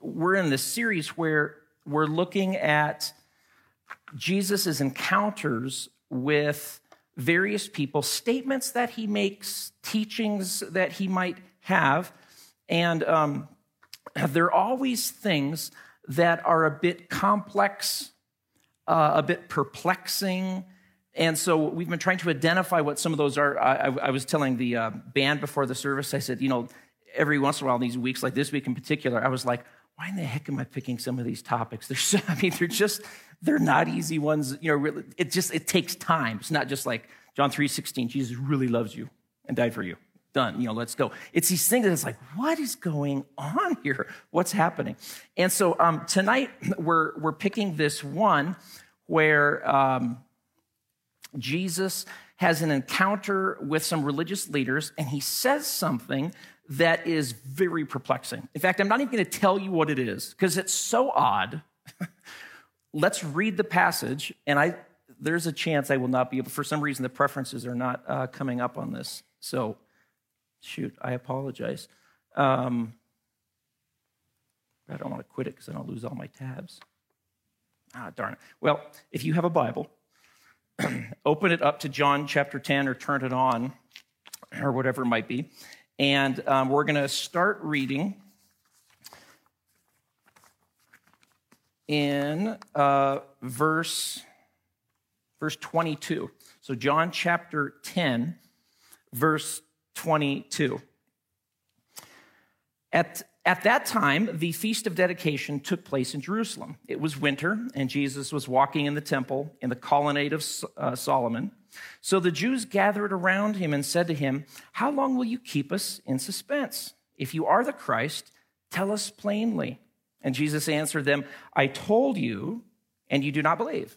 we're in this series where we're looking at Jesus' encounters with various people, statements that he makes, teachings that he might have. And um, they're always things that are a bit complex, uh, a bit perplexing. And so we've been trying to identify what some of those are. I, I was telling the uh, band before the service, I said, you know, every once in a while, these weeks, like this week in particular, I was like, why in the heck am I picking some of these topics? They're, so, I mean, they're just, they're not easy ones. You know, really, it just, it takes time. It's not just like John 3 16, Jesus really loves you and died for you. Done. You know, let's go. It's these things that it's like, what is going on here? What's happening? And so um, tonight we're we're picking this one where um, Jesus has an encounter with some religious leaders, and he says something that is very perplexing. In fact, I'm not even going to tell you what it is because it's so odd. Let's read the passage, and I there's a chance I will not be able. For some reason, the preferences are not uh, coming up on this. So Shoot, I apologize. Um, I don't want to quit it because I don't lose all my tabs. Ah, darn it. Well, if you have a Bible, open it up to John chapter 10 or turn it on or whatever it might be. And um, we're going to start reading in uh, verse, verse 22. So, John chapter 10, verse 22. At, at that time, the Feast of Dedication took place in Jerusalem. It was winter, and Jesus was walking in the temple in the colonnade of uh, Solomon. So the Jews gathered around him and said to him, How long will you keep us in suspense? If you are the Christ, tell us plainly. And Jesus answered them, I told you, and you do not believe.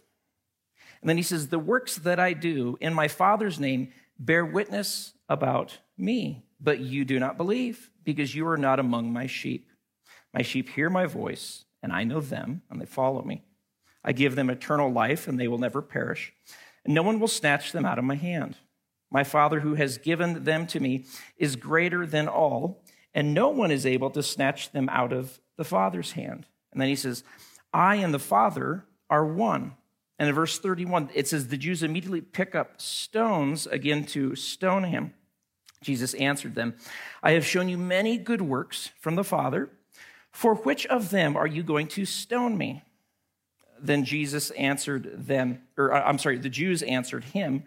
And then he says, The works that I do in my Father's name bear witness about me, but you do not believe because you are not among my sheep. My sheep hear my voice, and I know them, and they follow me. I give them eternal life, and they will never perish, no one will snatch them out of my hand. My Father, who has given them to me, is greater than all, and no one is able to snatch them out of the Father's hand. And then he says, I and the Father are one. And in verse 31, it says, The Jews immediately pick up stones again to stone him. Jesus answered them, I have shown you many good works from the Father. For which of them are you going to stone me? Then Jesus answered them, or uh, I'm sorry, the Jews answered him,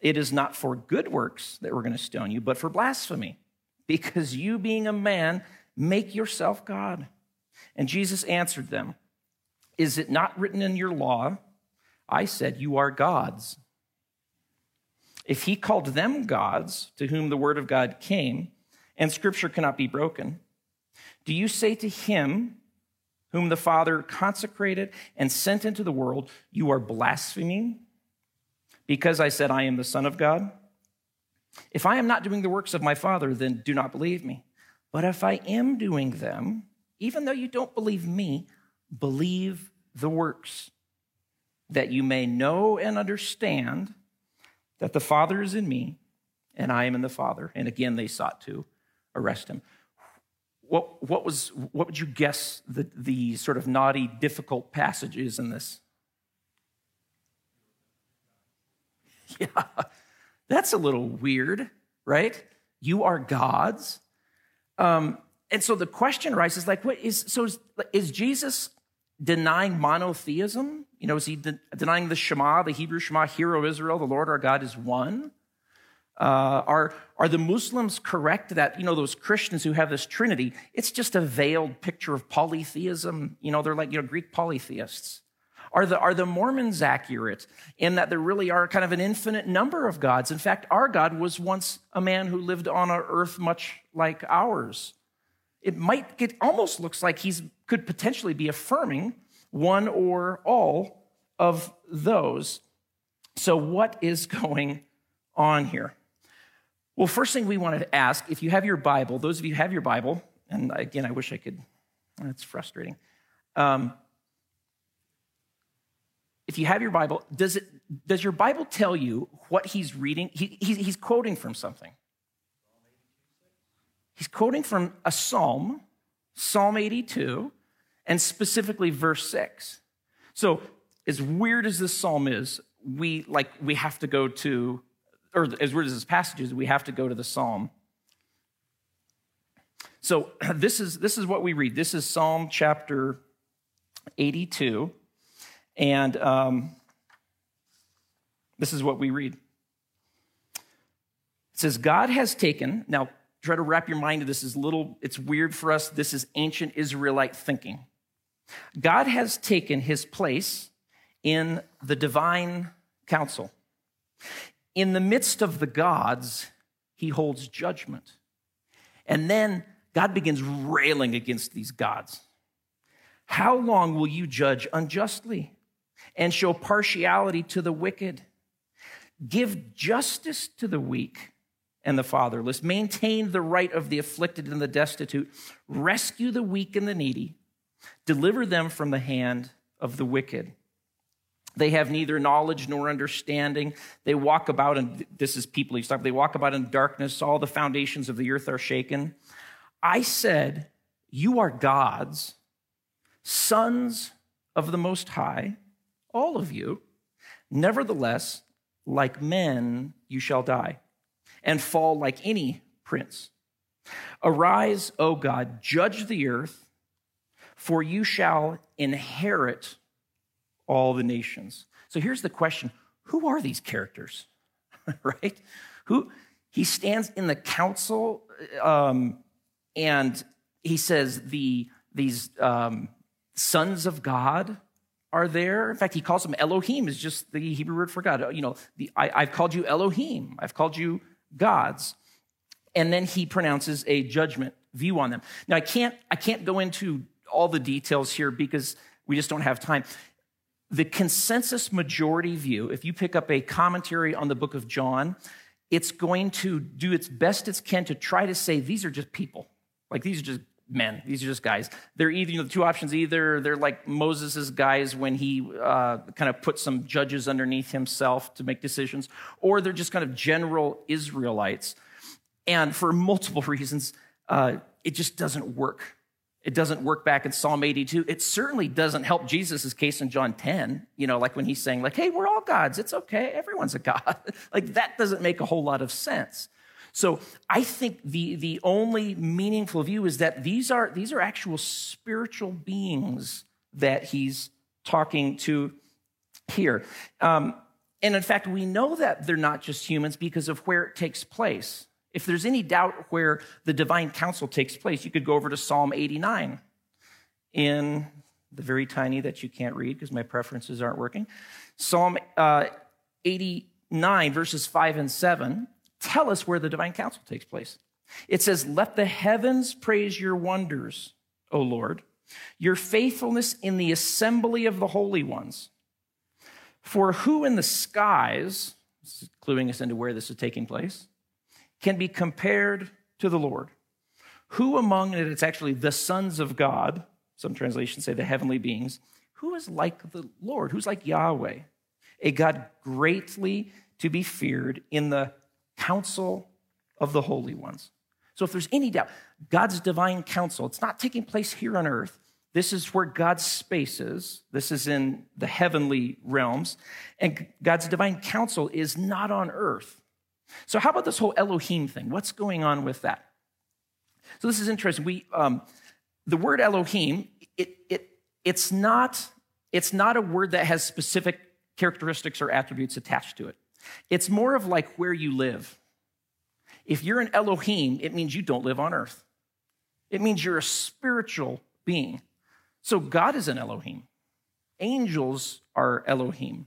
It is not for good works that we're going to stone you, but for blasphemy, because you, being a man, make yourself God. And Jesus answered them, Is it not written in your law? I said, You are gods. If he called them gods to whom the word of God came, and scripture cannot be broken, do you say to him, whom the Father consecrated and sent into the world, You are blaspheming? Because I said, I am the Son of God? If I am not doing the works of my Father, then do not believe me. But if I am doing them, even though you don't believe me, believe the works, that you may know and understand that the Father is in me and I am in the Father. And again, they sought to arrest him. What, what, was, what would you guess the, the sort of naughty, difficult passages in this? Yeah, that's a little weird, right? You are gods. Um, and so the question arises like, what is, so is, is Jesus denying monotheism? You know, is he de- denying the Shema, the Hebrew Shema, Hear, O Israel, the Lord our God is one? Uh, are, are the Muslims correct that, you know, those Christians who have this Trinity, it's just a veiled picture of polytheism? You know, they're like, you know, Greek polytheists. Are the, are the Mormons accurate in that there really are kind of an infinite number of gods? In fact, our God was once a man who lived on an earth much like ours. It might, it almost looks like he could potentially be affirming one or all of those. So, what is going on here? Well, first thing we want to ask if you have your Bible, those of you have your Bible, and again, I wish I could, that's frustrating. Um, if you have your Bible, does, it, does your Bible tell you what he's reading? He, he's quoting from something. He's quoting from a psalm Psalm 82, and specifically verse 6. So, as weird as this psalm is, we like we have to go to or as weird as this passage is, we have to go to the psalm. So this is this is what we read. This is Psalm chapter 82, and um, this is what we read. It says, God has taken, now try to wrap your mind to this is little, it's weird for us. This is ancient Israelite thinking. God has taken his place in the divine council. In the midst of the gods, he holds judgment. And then God begins railing against these gods. How long will you judge unjustly and show partiality to the wicked? Give justice to the weak and the fatherless. Maintain the right of the afflicted and the destitute. Rescue the weak and the needy. Deliver them from the hand of the wicked. They have neither knowledge nor understanding. They walk about, and this is people he's talking, they walk about in darkness. All the foundations of the earth are shaken. I said, You are gods, sons of the Most High, all of you. Nevertheless, like men, you shall die and fall like any prince. Arise, O God, judge the earth, for you shall inherit all the nations. So here's the question Who are these characters? right? Who he stands in the council um, and he says the these um, sons of God are there. In fact, he calls them Elohim, is just the Hebrew word for God. You know, the, I, I've called you Elohim. I've called you gods. And then he pronounces a judgment view on them. Now, I can't, I can't go into all the details here because we just don't have time. The consensus majority view, if you pick up a commentary on the book of John, it's going to do its best it can to try to say these are just people. Like these are just men. These are just guys. They're either you know, the two options. Either they're like Moses' guys when he uh, kind of put some judges underneath himself to make decisions, or they're just kind of general Israelites. And for multiple reasons, uh, it just doesn't work. It doesn't work back in Psalm 82. It certainly doesn't help Jesus' case in John 10, you know, like when he's saying, like, hey, we're all gods. It's okay. Everyone's a God. like that doesn't make a whole lot of sense. So I think the, the only meaningful view is that these are, these are actual spiritual beings that he's talking to here. Um, and in fact, we know that they're not just humans because of where it takes place. If there's any doubt where the divine council takes place, you could go over to Psalm 89 in the very tiny that you can't read because my preferences aren't working. Psalm uh, 89, verses 5 and 7 tell us where the divine council takes place. It says, Let the heavens praise your wonders, O Lord, your faithfulness in the assembly of the holy ones. For who in the skies, is cluing us into where this is taking place, can be compared to the Lord? Who among it, it's actually the sons of God, some translations say the heavenly beings, who is like the Lord? Who's like Yahweh? A God greatly to be feared in the council of the holy ones. So if there's any doubt, God's divine council, it's not taking place here on earth. This is where God's space is. This is in the heavenly realms. And God's divine council is not on earth. So, how about this whole Elohim thing? What's going on with that? So, this is interesting. We, um, the word Elohim, it, it, it's, not, it's not a word that has specific characteristics or attributes attached to it. It's more of like where you live. If you're an Elohim, it means you don't live on earth. It means you're a spiritual being. So God is an Elohim. Angels are Elohim.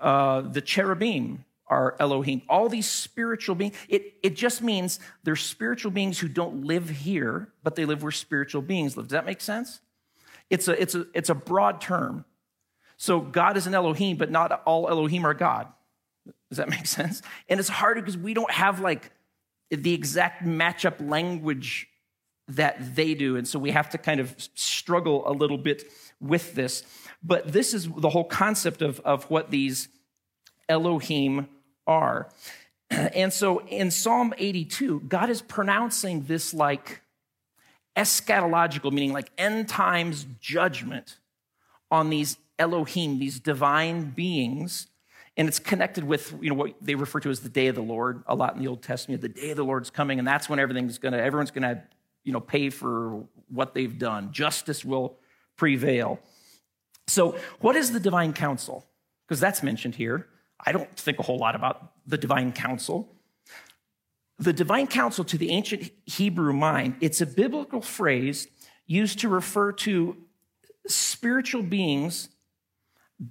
Uh, the cherubim are Elohim. All these spiritual beings, it, it just means they're spiritual beings who don't live here, but they live where spiritual beings live. Does that make sense? It's a, it's a, it's a broad term. So God is an Elohim, but not all Elohim are God. Does that make sense? And it's harder because we don't have like the exact matchup language that they do. And so we have to kind of struggle a little bit with this. But this is the whole concept of, of what these Elohim are. And so in Psalm 82, God is pronouncing this like eschatological, meaning like end times judgment on these Elohim, these divine beings. And it's connected with you know what they refer to as the day of the Lord a lot in the Old Testament. The day of the Lord's coming, and that's when everything's gonna, everyone's gonna, you know, pay for what they've done. Justice will prevail. So, what is the divine council? Because that's mentioned here. I don't think a whole lot about the divine council. The divine council to the ancient Hebrew mind, it's a biblical phrase used to refer to spiritual beings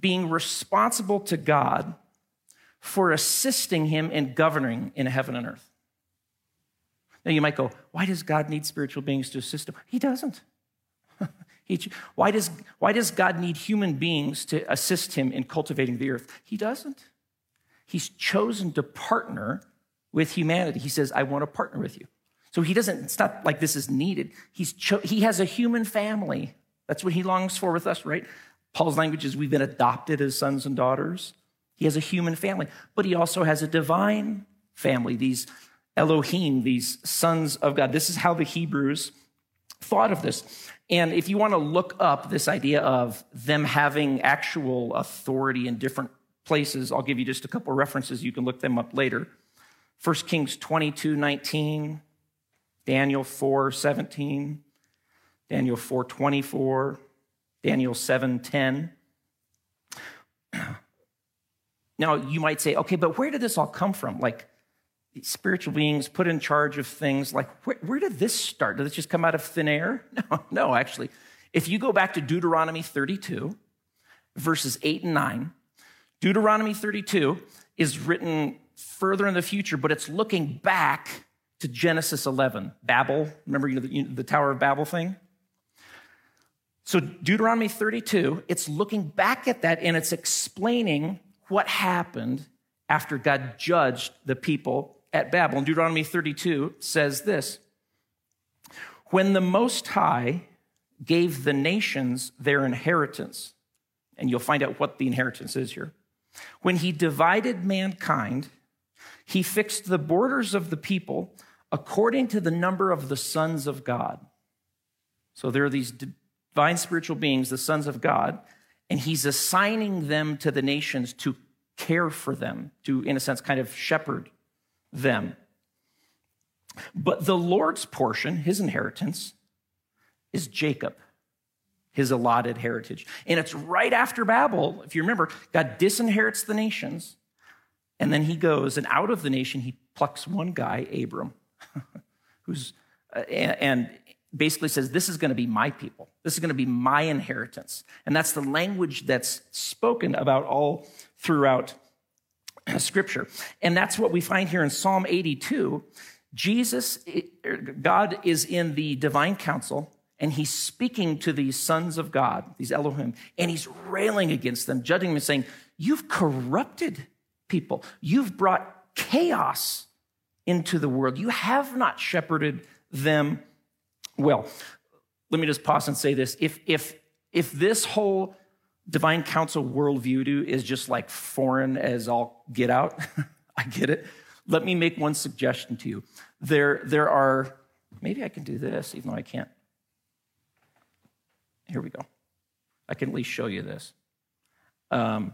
being responsible to God for assisting him in governing in heaven and earth. Now you might go, why does God need spiritual beings to assist him? He doesn't. he, why, does, why does God need human beings to assist him in cultivating the earth? He doesn't. He's chosen to partner with humanity. He says, I want to partner with you. So he doesn't, it's not like this is needed. He's cho- he has a human family. That's what he longs for with us, right? Paul's language is we've been adopted as sons and daughters. He has a human family, but he also has a divine family, these Elohim, these sons of God. This is how the Hebrews thought of this. And if you want to look up this idea of them having actual authority in different places, I'll give you just a couple references. You can look them up later. 1 Kings 22 19, Daniel 4 17, Daniel 4 24, Daniel 7 10. Now, you might say, okay, but where did this all come from? Like, spiritual beings put in charge of things. Like, where, where did this start? Did this just come out of thin air? No, no, actually. If you go back to Deuteronomy 32, verses 8 and 9, Deuteronomy 32 is written further in the future, but it's looking back to Genesis 11, Babel. Remember you know, the, the Tower of Babel thing? So, Deuteronomy 32, it's looking back at that and it's explaining what happened after God judged the people at Babel. And Deuteronomy 32 says this When the Most High gave the nations their inheritance, and you'll find out what the inheritance is here. When he divided mankind, he fixed the borders of the people according to the number of the sons of God. So there are these divine spiritual beings, the sons of God, and he's assigning them to the nations to care for them, to, in a sense, kind of shepherd them. But the Lord's portion, his inheritance, is Jacob, his allotted heritage. And it's right after Babel, if you remember, God disinherits the nations and then he goes, and out of the nation, he plucks one guy, Abram, who's, uh, and basically says, This is going to be my people. This is going to be my inheritance. And that's the language that's spoken about all throughout Scripture. And that's what we find here in Psalm 82. Jesus, God is in the divine council, and he's speaking to these sons of God, these Elohim, and he's railing against them, judging them, saying, You've corrupted people. You've brought chaos into the world. You have not shepherded them well. Let me just pause and say this. If, if, if this whole divine council worldview is just like foreign as all get out, I get it. Let me make one suggestion to you. There, there are, maybe I can do this, even though I can't. Here we go. I can at least show you this. Um,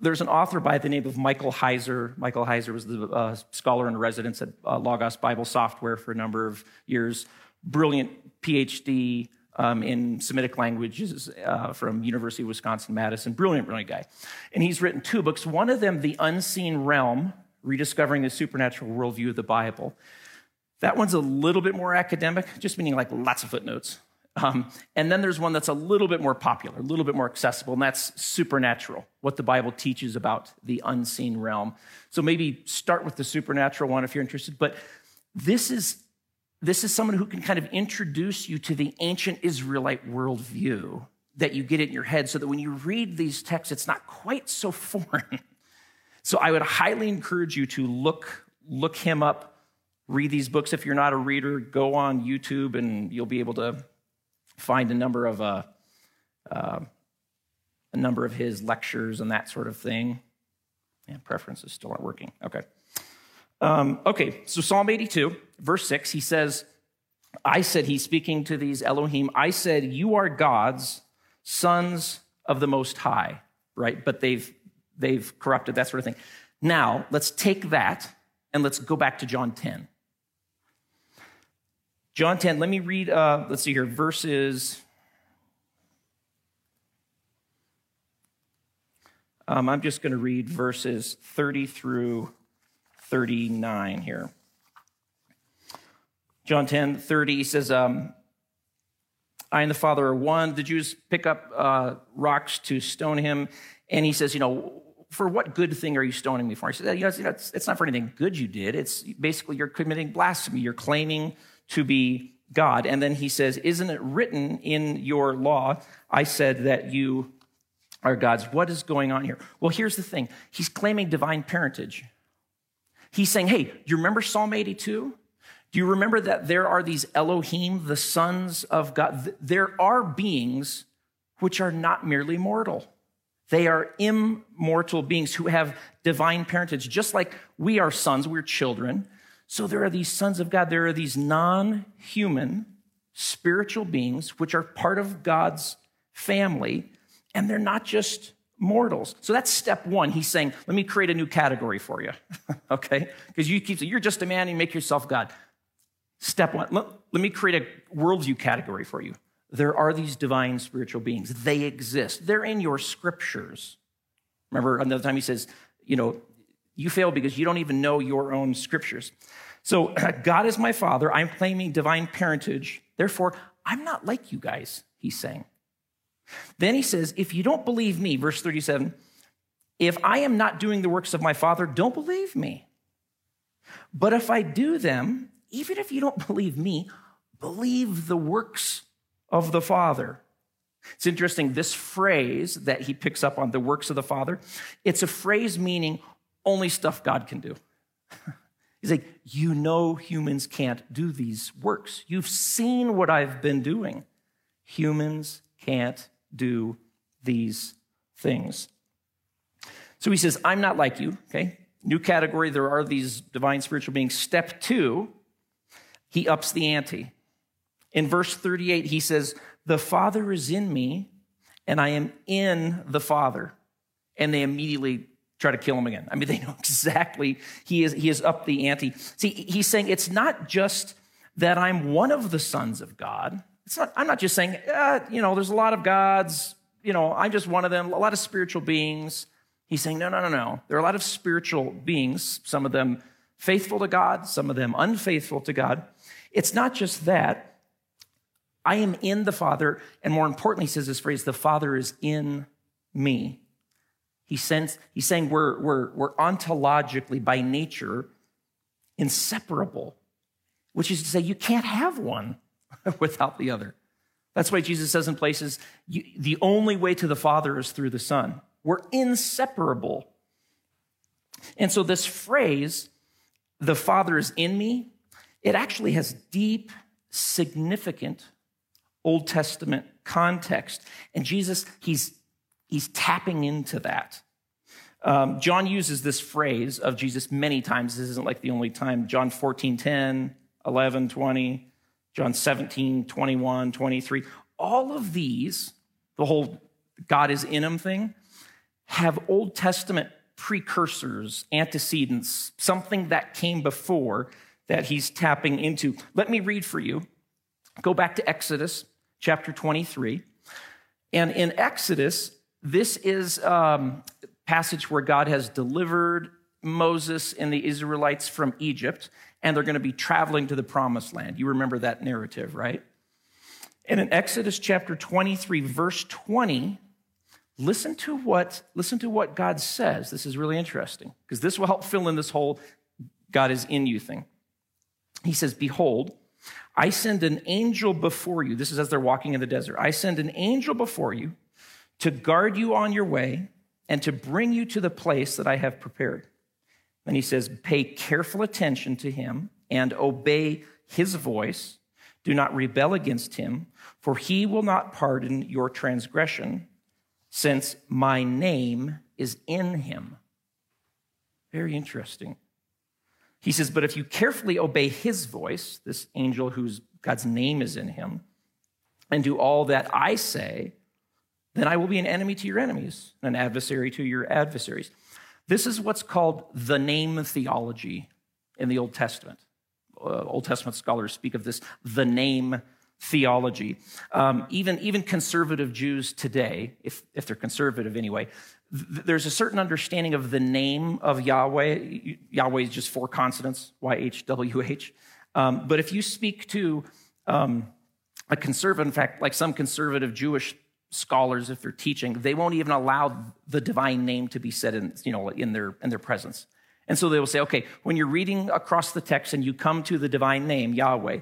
there's an author by the name of Michael Heiser. Michael Heiser was the uh, scholar in residence at uh, Logos Bible Software for a number of years. Brilliant PhD um, in Semitic languages uh, from University of Wisconsin Madison. Brilliant, brilliant guy. And he's written two books. One of them, The Unseen Realm, Rediscovering the Supernatural Worldview of the Bible. That one's a little bit more academic, just meaning like lots of footnotes. Um, and then there's one that's a little bit more popular, a little bit more accessible, and that's supernatural, what the Bible teaches about the unseen realm. So maybe start with the supernatural one if you're interested. But this is, this is someone who can kind of introduce you to the ancient Israelite worldview that you get in your head so that when you read these texts, it's not quite so foreign. So I would highly encourage you to look, look him up, read these books. If you're not a reader, go on YouTube and you'll be able to find a number of uh, uh, a number of his lectures and that sort of thing. Yeah, preferences still aren't working. Okay. Um, okay, so Psalm 82, verse 6, he says, I said, he's speaking to these Elohim, I said, you are gods, sons of the Most High, right? But they've, they've corrupted, that sort of thing. Now, let's take that and let's go back to John 10. John 10, let me read, uh, let's see here, verses. Um, I'm just going to read verses 30 through 39 here. John 10, 30 says, um, I and the Father are one. The Jews pick up uh, rocks to stone him. And he says, You know, for what good thing are you stoning me for? He says, you know, it's, it's not for anything good you did. It's basically you're committing blasphemy. You're claiming to be God. And then he says, Isn't it written in your law? I said that you are gods. What is going on here? Well, here's the thing he's claiming divine parentage. He's saying, Hey, do you remember Psalm 82? Do you remember that there are these Elohim, the sons of God? There are beings which are not merely mortal. They are immortal beings who have divine parentage, just like we are sons, we're children. So there are these sons of God, there are these non human spiritual beings which are part of God's family, and they're not just mortals. So that's step one. He's saying, let me create a new category for you, okay? Because you keep saying, you're just a man, you make yourself God. Step one, let, let me create a worldview category for you. There are these divine spiritual beings. They exist. They're in your scriptures. Remember another time he says, you know, you fail because you don't even know your own scriptures. So, God is my father. I'm claiming divine parentage. Therefore, I'm not like you guys, he's saying. Then he says, if you don't believe me, verse 37, if I am not doing the works of my father, don't believe me. But if I do them, even if you don't believe me, believe the works of the Father. It's interesting, this phrase that he picks up on, the works of the Father, it's a phrase meaning only stuff God can do. He's like, You know, humans can't do these works. You've seen what I've been doing. Humans can't do these things. So he says, I'm not like you, okay? New category, there are these divine spiritual beings. Step two, he ups the ante. In verse 38, he says, The Father is in me, and I am in the Father. And they immediately try to kill him again. I mean, they know exactly he is he is up the ante. See, he's saying it's not just that I'm one of the sons of God. It's not, I'm not just saying, uh, you know, there's a lot of gods, you know, I'm just one of them, a lot of spiritual beings. He's saying, no, no, no, no. There are a lot of spiritual beings, some of them faithful to God, some of them unfaithful to God. It's not just that. I am in the Father, and more importantly, he says this phrase, the Father is in me. He he's saying we're, we're, we're ontologically, by nature, inseparable, which is to say, you can't have one without the other. That's why Jesus says in places, the only way to the Father is through the Son. We're inseparable. And so, this phrase, the Father is in me, it actually has deep, significant Old Testament context. And Jesus, he's he's tapping into that. Um, John uses this phrase of Jesus many times. This isn't like the only time. John 14, 10, 11, 20, John 17, 21, 23. All of these, the whole God is in him thing, have Old Testament precursors, antecedents, something that came before that he's tapping into. Let me read for you. Go back to Exodus chapter 23. And in Exodus, this is a um, passage where God has delivered Moses and the Israelites from Egypt, and they're going to be traveling to the promised land. You remember that narrative, right? And in Exodus chapter 23, verse 20, listen to what, listen to what God says. This is really interesting because this will help fill in this whole God is in you thing. He says, Behold, I send an angel before you. This is as they're walking in the desert. I send an angel before you to guard you on your way and to bring you to the place that I have prepared. And he says, Pay careful attention to him and obey his voice. Do not rebel against him, for he will not pardon your transgression, since my name is in him. Very interesting. He says, But if you carefully obey his voice, this angel whose God's name is in him, and do all that I say, then I will be an enemy to your enemies, an adversary to your adversaries. This is what's called the name theology in the Old Testament. Uh, Old Testament scholars speak of this, the name theology. Um, even, even conservative Jews today, if, if they're conservative anyway, th- there's a certain understanding of the name of Yahweh. Yahweh is just four consonants, Y H W H. Um, but if you speak to um, a conservative, in fact, like some conservative Jewish scholars, if they're teaching, they won't even allow the divine name to be said in, you know, in, their, in their presence. And so they will say, okay, when you're reading across the text and you come to the divine name, Yahweh,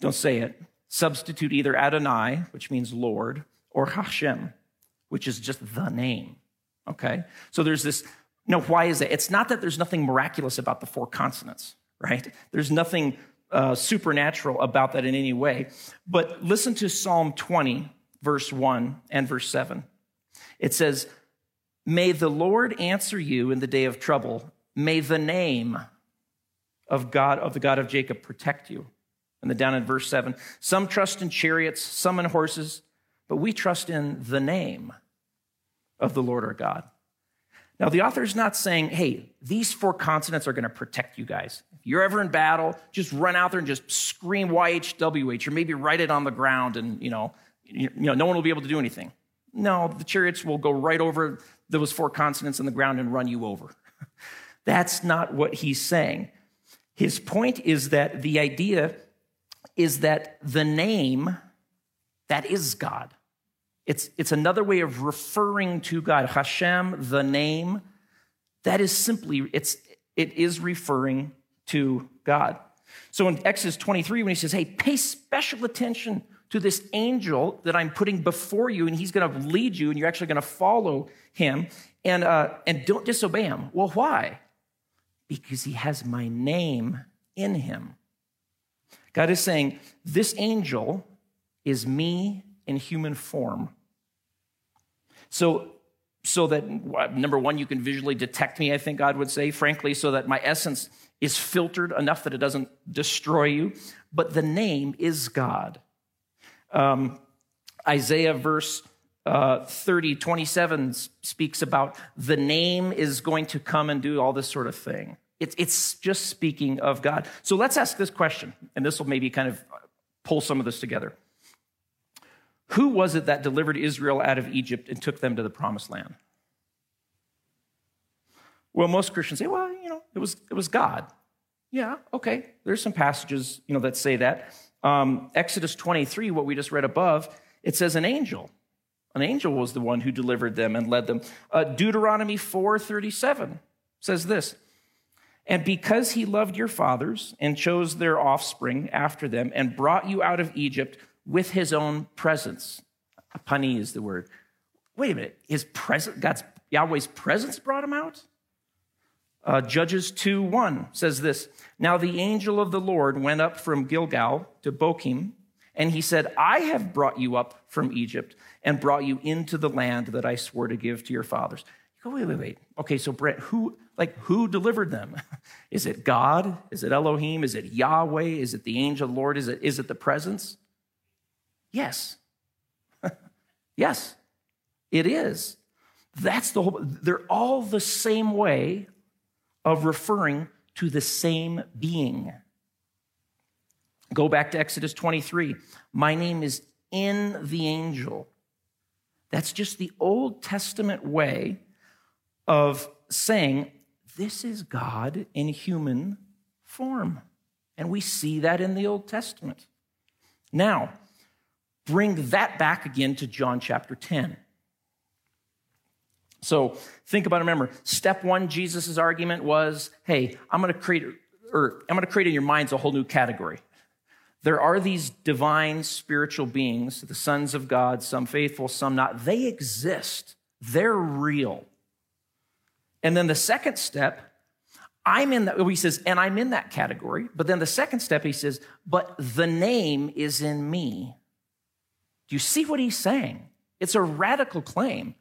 don't say it. Substitute either Adonai, which means Lord, or Hashem, which is just the name. Okay? So there's this. No, why is it? It's not that there's nothing miraculous about the four consonants, right? There's nothing uh, supernatural about that in any way. But listen to Psalm 20, verse 1 and verse 7. It says, May the Lord answer you in the day of trouble. May the name of God, of the God of Jacob, protect you. And then down in verse 7, some trust in chariots, some in horses, but we trust in the name of the Lord our God. Now, the author is not saying, hey, these four consonants are going to protect you guys. If you're ever in battle, just run out there and just scream YHWH, or maybe write it on the ground and, you know, you know, no one will be able to do anything. No, the chariots will go right over those four consonants in the ground and run you over. That's not what he's saying. His point is that the idea is that the name, that is God. It's, it's another way of referring to God. Hashem, the name, that is simply, it's, it is referring to God. So in Exodus 23, when he says, hey, pay special attention to this angel that I'm putting before you, and he's going to lead you, and you're actually going to follow him, and, uh, and don't disobey him. Well, why? Because he has my name in him. God is saying, This angel is me in human form. So, so that number one, you can visually detect me, I think God would say, frankly, so that my essence is filtered enough that it doesn't destroy you. But the name is God. Um, Isaiah verse uh, 30, 27 speaks about the name is going to come and do all this sort of thing. It's, it's just speaking of God. So let's ask this question, and this will maybe kind of pull some of this together. Who was it that delivered Israel out of Egypt and took them to the promised land? Well, most Christians say, well, you know, it was, it was God. Yeah, okay. There's some passages, you know, that say that. Um, Exodus 23, what we just read above, it says an angel. An angel was the one who delivered them and led them. Uh, Deuteronomy 4:37 says this: and because he loved your fathers and chose their offspring after them and brought you out of Egypt with his own presence. Pani is the word. Wait a minute. His presence, God's Yahweh's presence brought him out? Uh, Judges 2 1 says this Now the angel of the Lord went up from Gilgal to Bochim, and he said, I have brought you up from Egypt and brought you into the land that I swore to give to your fathers. You go, wait, wait, wait. Okay, so Brent, who like who delivered them? Is it God? Is it Elohim? Is it Yahweh? Is it the angel of the Lord? Is it, is it the presence? Yes. yes, it is. That's the whole, they're all the same way of referring to the same being. Go back to Exodus 23. My name is in the angel. That's just the Old Testament way of saying, This is God in human form. And we see that in the Old Testament. Now, bring that back again to John chapter 10. So think about it. Remember, step one, Jesus' argument was, hey, I'm going to create, or I'm going to create in your minds a whole new category. There are these divine spiritual beings, the sons of God, some faithful, some not. They exist. They're real. And then the second step, I'm in that, he says, and I'm in that category. But then the second step, he says, but the name is in me. Do you see what he's saying? It's a radical claim.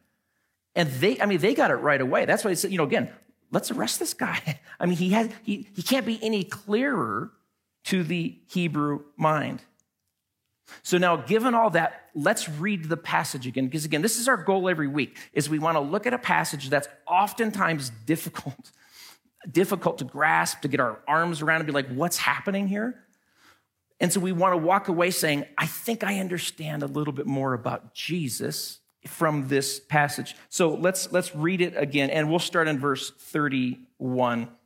And they, I mean, they got it right away. That's why you know, again, let's arrest this guy. I mean, he has, he, he can't be any clearer to the Hebrew mind. So now, given all that, let's read the passage again, because again, this is our goal every week, is we want to look at a passage that's oftentimes difficult, difficult to grasp, to get our arms around and be like, what's happening here? And so we want to walk away saying, I think I understand a little bit more about Jesus from this passage. So let's let's read it again, and we'll start in verse 31.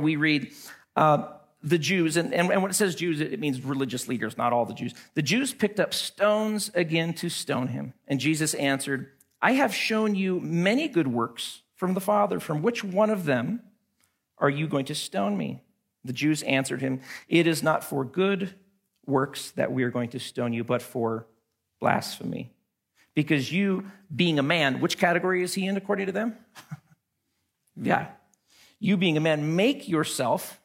We read, uh, the Jews, and, and, when it says Jews, it means religious leaders, not all the Jews. The Jews picked up stones again to stone him. And Jesus answered, I have shown you many good works from the Father. From which one of them are you going to stone me? The Jews answered him, It is not for good works that we are going to stone you, but for blasphemy. Because you, being a man, which category is he in according to them? yeah. You, being a man, make yourself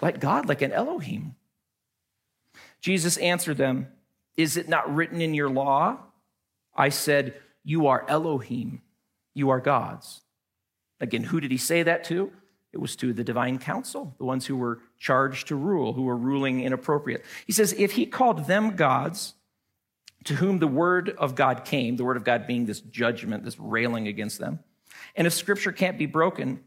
like God, like an Elohim. Jesus answered them, Is it not written in your law? I said, You are Elohim, you are gods. Again, who did he say that to? It was to the divine council, the ones who were charged to rule, who were ruling inappropriate. He says, If he called them gods, to whom the word of God came, the word of God being this judgment, this railing against them, and if scripture can't be broken,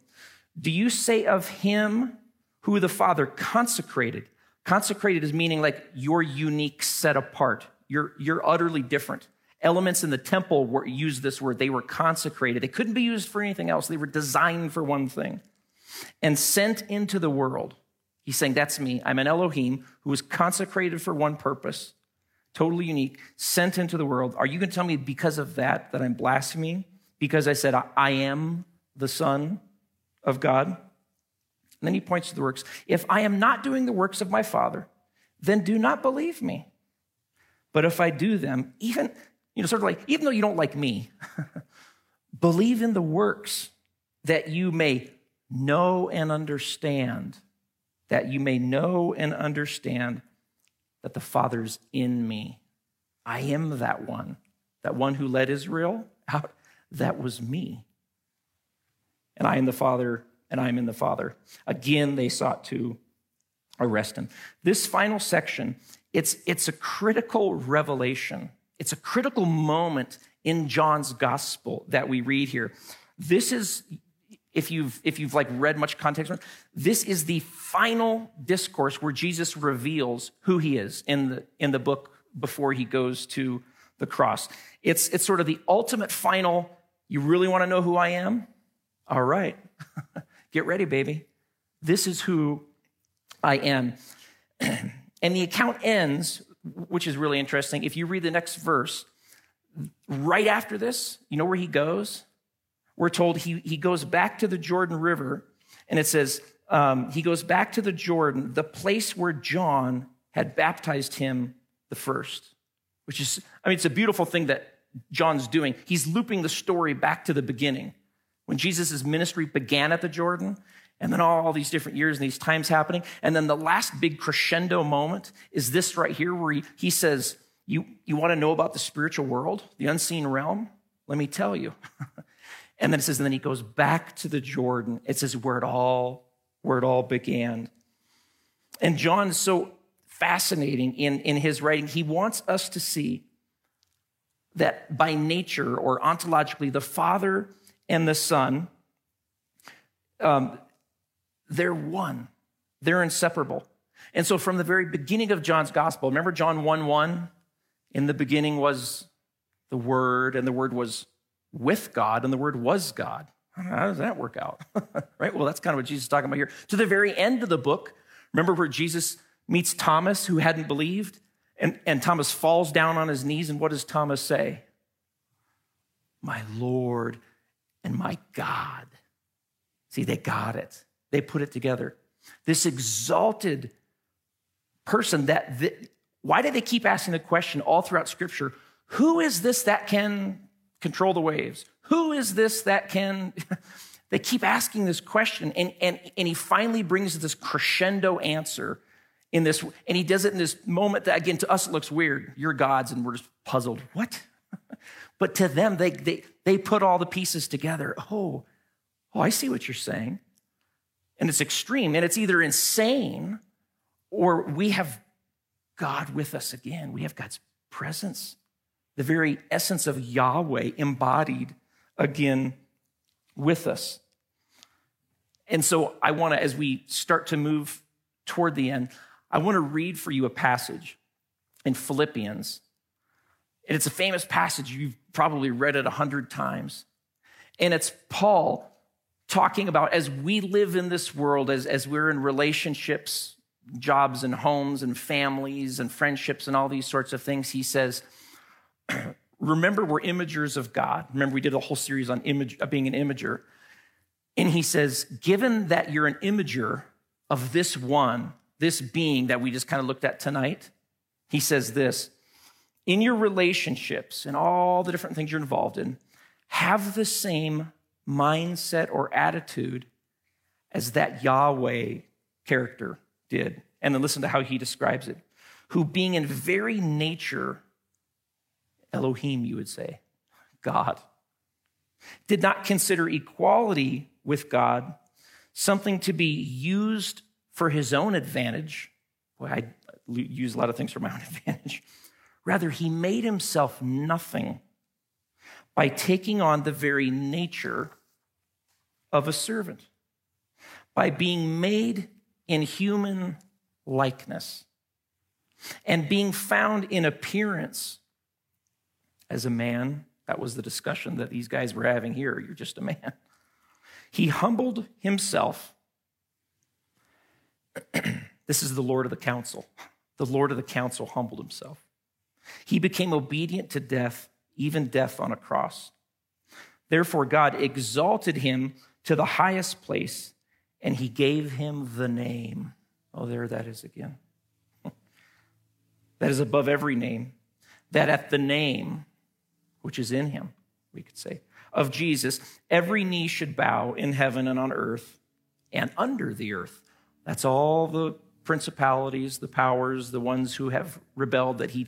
do you say of him who the Father consecrated. Consecrated is meaning like you're unique, set apart. You're, you're utterly different. Elements in the temple were used this word. They were consecrated. They couldn't be used for anything else. They were designed for one thing. And sent into the world. He's saying, That's me. I'm an Elohim who was consecrated for one purpose, totally unique, sent into the world. Are you going to tell me because of that that I'm blaspheming? Because I said, I am the Son of God? And then he points to the works. If I am not doing the works of my Father, then do not believe me. But if I do them, even, you know, sort of like, even though you don't like me, believe in the works that you may know and understand, that you may know and understand that the Father's in me. I am that one, that one who led Israel out. That was me. And I am the Father and I'm in the Father. Again, they sought to arrest him. This final section, it's, it's a critical revelation. It's a critical moment in John's gospel that we read here. This is, if you've, if you've like read much context, this is the final discourse where Jesus reveals who he is in the, in the book before he goes to the cross. It's, it's sort of the ultimate final, you really want to know who I am? All right. Get ready, baby. This is who I am. and the account ends, which is really interesting. If you read the next verse, right after this, you know where he goes? We're told he, he goes back to the Jordan River, and it says, um, he goes back to the Jordan, the place where John had baptized him the first, which is, I mean, it's a beautiful thing that John's doing. He's looping the story back to the beginning when Jesus' ministry began at the Jordan, and then all, these different years and these times happening. And then the last big crescendo moment is this right here, where he, he says, you, you want to know about the spiritual world, the unseen realm? Let me tell you. and then it says, and then he goes back to the Jordan. It says where it all, where it all began. And John is so fascinating in, in his writing. He wants us to see that by nature or ontologically, the Father and the Son, um, they're one, they're inseparable. And so, from the very beginning of John's gospel, remember John 1 1? In the beginning was the Word, and the Word was with God, and the Word was God. How does that work out? right? Well, that's kind of what Jesus is talking about here. To the very end of the book, remember where Jesus meets Thomas, who hadn't believed, and, and Thomas falls down on his knees, and what does Thomas say? My Lord and my God. See, they got it. They put it together. This exalted person that, that why do they keep asking the question all throughout scripture? Who is this that can control the waves? Who is this that can? they keep asking this question, and, and, and he finally brings this crescendo answer in this, and he does it in this moment that, again, to us it looks weird. You're gods, and we're just puzzled. What? But to them, they, they, they put all the pieces together. Oh, oh, I see what you're saying. And it's extreme, and it's either insane or we have God with us again. We have God's presence, the very essence of Yahweh embodied again with us. And so I want to, as we start to move toward the end, I want to read for you a passage in Philippians. And it's a famous passage. You've probably read it a hundred times. And it's Paul talking about as we live in this world, as, as we're in relationships, jobs and homes and families and friendships and all these sorts of things, he says, Remember, we're imagers of God. Remember, we did a whole series on image, uh, being an imager. And he says, Given that you're an imager of this one, this being that we just kind of looked at tonight, he says this in your relationships and all the different things you're involved in, have the same mindset or attitude as that Yahweh character did. And then listen to how he describes it who, being in very nature, Elohim, you would say, God, did not consider equality with God something to be used for his own advantage. Well, I use a lot of things for my own advantage. Rather, he made himself nothing by taking on the very nature of a servant, by being made in human likeness, and being found in appearance as a man. That was the discussion that these guys were having here. You're just a man. He humbled himself. this is the Lord of the council. The Lord of the council humbled himself. He became obedient to death, even death on a cross. Therefore, God exalted him to the highest place and he gave him the name. Oh, there that is again. that is above every name. That at the name, which is in him, we could say, of Jesus, every knee should bow in heaven and on earth and under the earth. That's all the principalities, the powers, the ones who have rebelled that he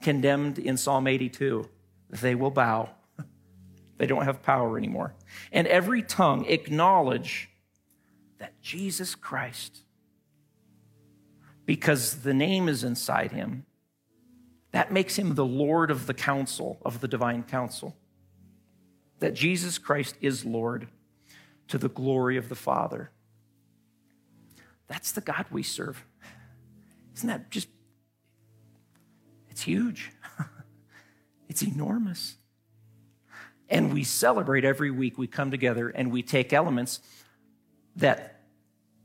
condemned in Psalm 82. They will bow. They don't have power anymore. And every tongue acknowledge that Jesus Christ, because the name is inside him, that makes him the Lord of the council, of the divine council. That Jesus Christ is Lord to the glory of the Father. That's the God we serve. Isn't that just, it's huge. it's enormous. And we celebrate every week. We come together and we take elements that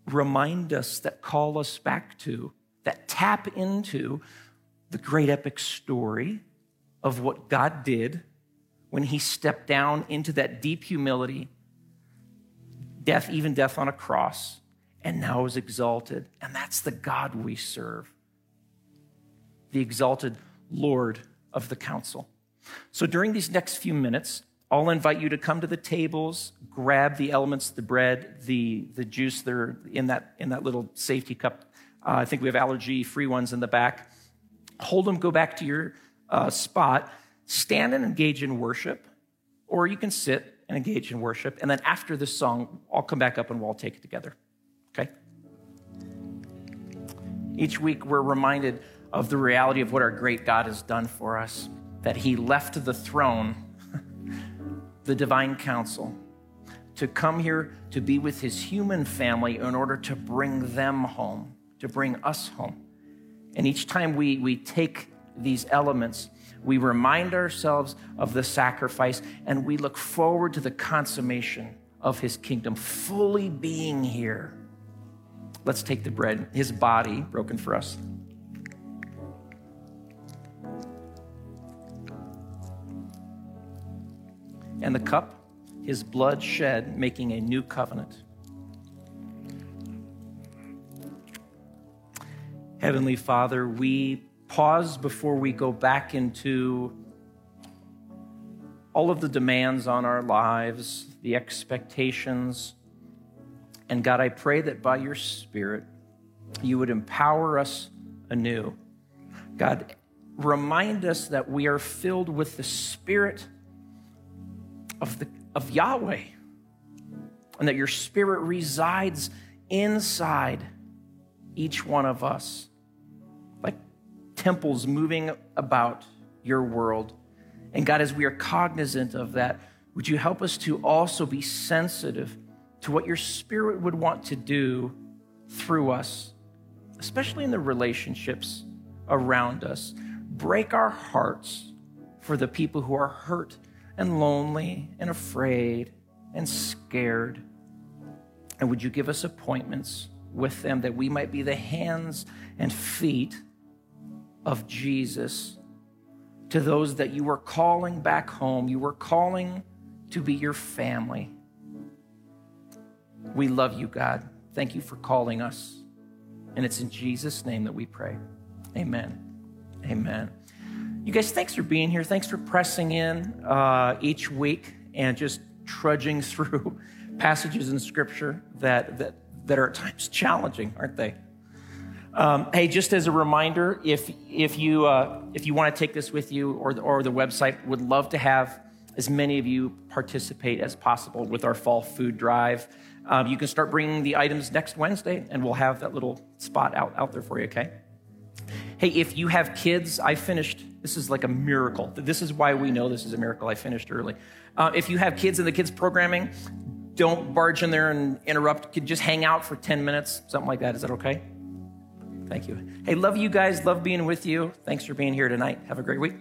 remind us, that call us back to, that tap into the great epic story of what God did when he stepped down into that deep humility, death, even death on a cross, and now is exalted. And that's the God we serve, the exalted Lord of the council. So during these next few minutes, I'll invite you to come to the tables, grab the elements, the bread, the, the juice that are in that, in that little safety cup. Uh, I think we have allergy free ones in the back. Hold them, go back to your uh, spot, stand and engage in worship, or you can sit and engage in worship. And then after this song, I'll come back up and we'll all take it together. Okay? Each week, we're reminded of the reality of what our great God has done for us, that He left the throne the divine council to come here to be with his human family in order to bring them home, to bring us home. And each time we, we take these elements, we remind ourselves of the sacrifice and we look forward to the consummation of his kingdom fully being here. Let's take the bread, his body broken for us. and the cup, his blood shed, making a new covenant. Heavenly Father, we pause before we go back into all of the demands on our lives, the expectations. And God, I pray that by your Spirit, you would empower us anew. God, remind us that we are filled with the Spirit of, the, of Yahweh and that your spirit resides inside each one of us. Temples moving about your world. And God, as we are cognizant of that, would you help us to also be sensitive to what your spirit would want to do through us, especially in the relationships around us? Break our hearts for the people who are hurt and lonely and afraid and scared. And would you give us appointments with them that we might be the hands and feet of Jesus to those that you were calling back home, you were calling to be your family. We love you, God. Thank you for calling us. And it's in Jesus' name that we pray. Amen. Amen. You guys, thanks for being here. Thanks for pressing in uh, each week and just trudging through passages in Scripture that, that, that are at times challenging, aren't they? Um, hey, just as a reminder, if if you uh, if you want to take this with you or the, or the website, would love to have as many of you participate as possible with our fall food drive. Um, you can start bringing the items next Wednesday, and we'll have that little spot out out there for you. Okay. Hey, if you have kids, I finished. This is like a miracle. This is why we know this is a miracle. I finished early. Uh, if you have kids in the kids programming, don't barge in there and interrupt. Could Just hang out for 10 minutes, something like that. Is that okay? Thank you. Hey, love you guys. Love being with you. Thanks for being here tonight. Have a great week.